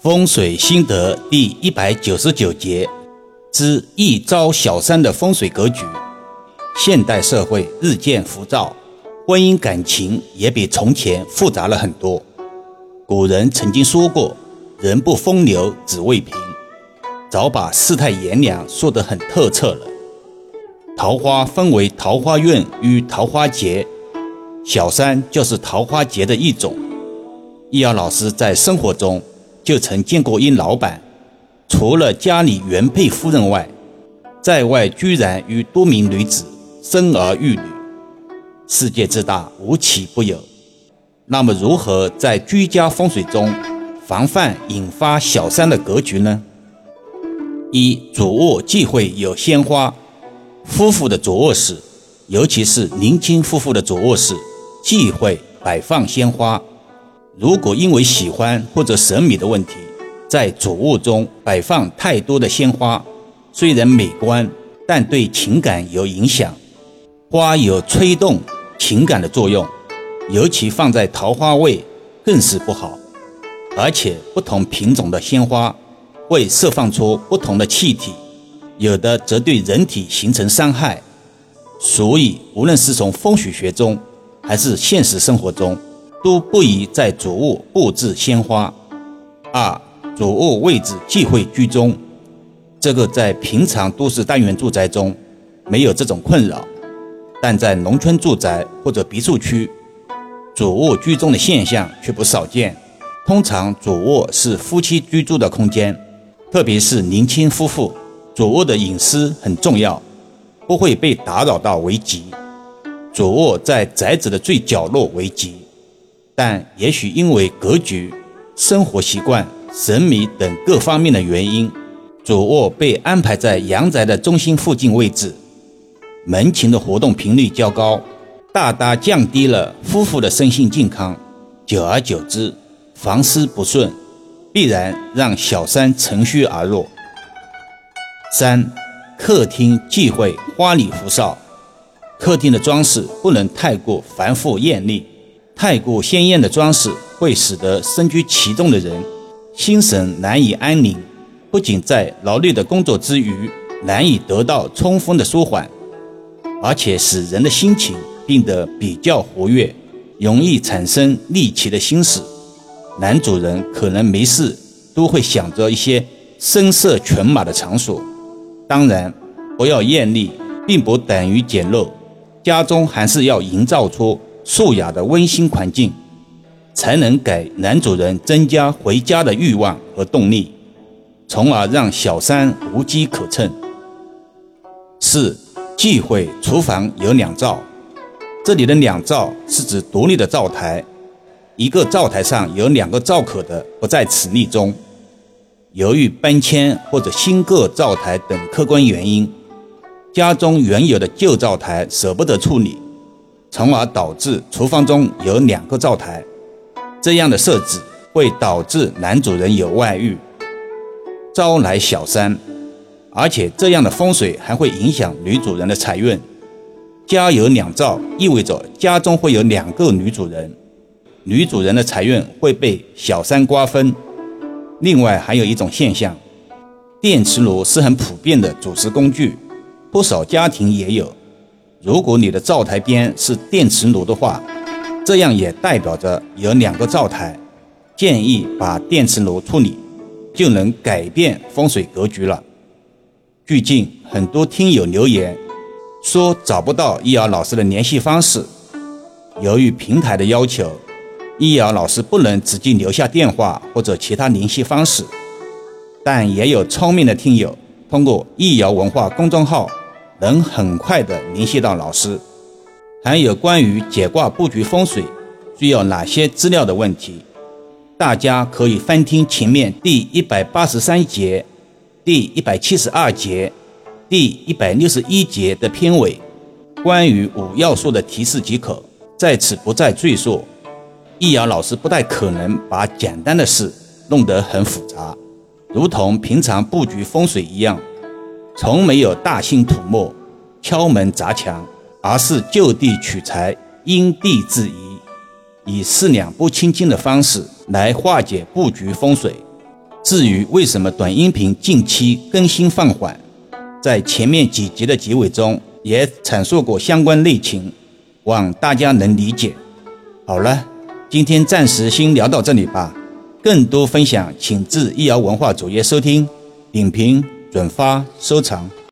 风水心得第一百九十九节之一招小三的风水格局。现代社会日渐浮躁，婚姻感情也比从前复杂了很多。古人曾经说过：“人不风流只为贫”，早把世态炎凉说得很透彻了。桃花分为桃花运与桃花劫，小三就是桃花劫的一种。易遥老师在生活中。就曾见过一老板，除了家里原配夫人外，在外居然与多名女子生儿育女。世界之大，无奇不有。那么，如何在居家风水中防范引发小三的格局呢？一、主卧忌讳有鲜花。夫妇的主卧室，尤其是年轻夫妇的主卧室，忌讳摆放鲜花。如果因为喜欢或者审美的问题，在主卧中摆放太多的鲜花，虽然美观，但对情感有影响。花有催动情感的作用，尤其放在桃花位更是不好。而且不同品种的鲜花会释放出不同的气体，有的则对人体形成伤害。所以，无论是从风水学中，还是现实生活中，都不宜在主卧布置鲜花。二、主卧位置忌讳居中，这个在平常都市单元住宅中没有这种困扰，但在农村住宅或者别墅区，主卧居中的现象却不少见。通常主卧是夫妻居住的空间，特别是年轻夫妇，主卧的隐私很重要，不会被打扰到为吉。主卧在宅子的最角落为吉。但也许因为格局、生活习惯、审美等各方面的原因，主卧被安排在阳宅的中心附近位置，门前的活动频率较高，大大降低了夫妇的身心健康。久而久之，房事不顺，必然让小三乘虚而入。三、客厅忌讳花里胡哨，客厅的装饰不能太过繁复艳丽。太过鲜艳的装饰会使得身居其中的人心神难以安宁，不仅在劳累的工作之余难以得到充分的舒缓，而且使人的心情变得比较活跃，容易产生戾气的心思。男主人可能没事都会想着一些声色犬马的场所。当然，不要艳丽，并不等于简陋，家中还是要营造出。素雅的温馨环境，才能给男主人增加回家的欲望和动力，从而让小三无机可乘。四忌讳厨房有两灶，这里的两灶是指独立的灶台，一个灶台上有两个灶口的不在此例中。由于搬迁或者新购灶台等客观原因，家中原有的旧灶台舍不得处理。从而导致厨房中有两个灶台，这样的设置会导致男主人有外遇，招来小三，而且这样的风水还会影响女主人的财运。家有两灶意味着家中会有两个女主人，女主人的财运会被小三瓜分。另外还有一种现象，电磁炉是很普遍的主食工具，不少家庭也有。如果你的灶台边是电磁炉的话，这样也代表着有两个灶台。建议把电磁炉处理，就能改变风水格局了。最近很多听友留言说找不到易遥老师的联系方式，由于平台的要求，易遥老师不能直接留下电话或者其他联系方式。但也有聪明的听友通过易遥文化公众号。能很快的联系到老师，还有关于解卦布局风水需要哪些资料的问题，大家可以翻听前面第一百八十三节、第一百七十二节、第一百六十一节的片尾，关于五要素的提示即可，在此不再赘述。易遥老师不太可能把简单的事弄得很复杂，如同平常布局风水一样。从没有大兴土木、敲门砸墙，而是就地取材、因地制宜，以四两拨千斤的方式来化解布局风水。至于为什么短音频近期更新放缓，在前面几集的结尾中也阐述过相关内情，望大家能理解。好了，今天暂时先聊到这里吧。更多分享，请至易瑶文化主页收听、点评、转发、收藏。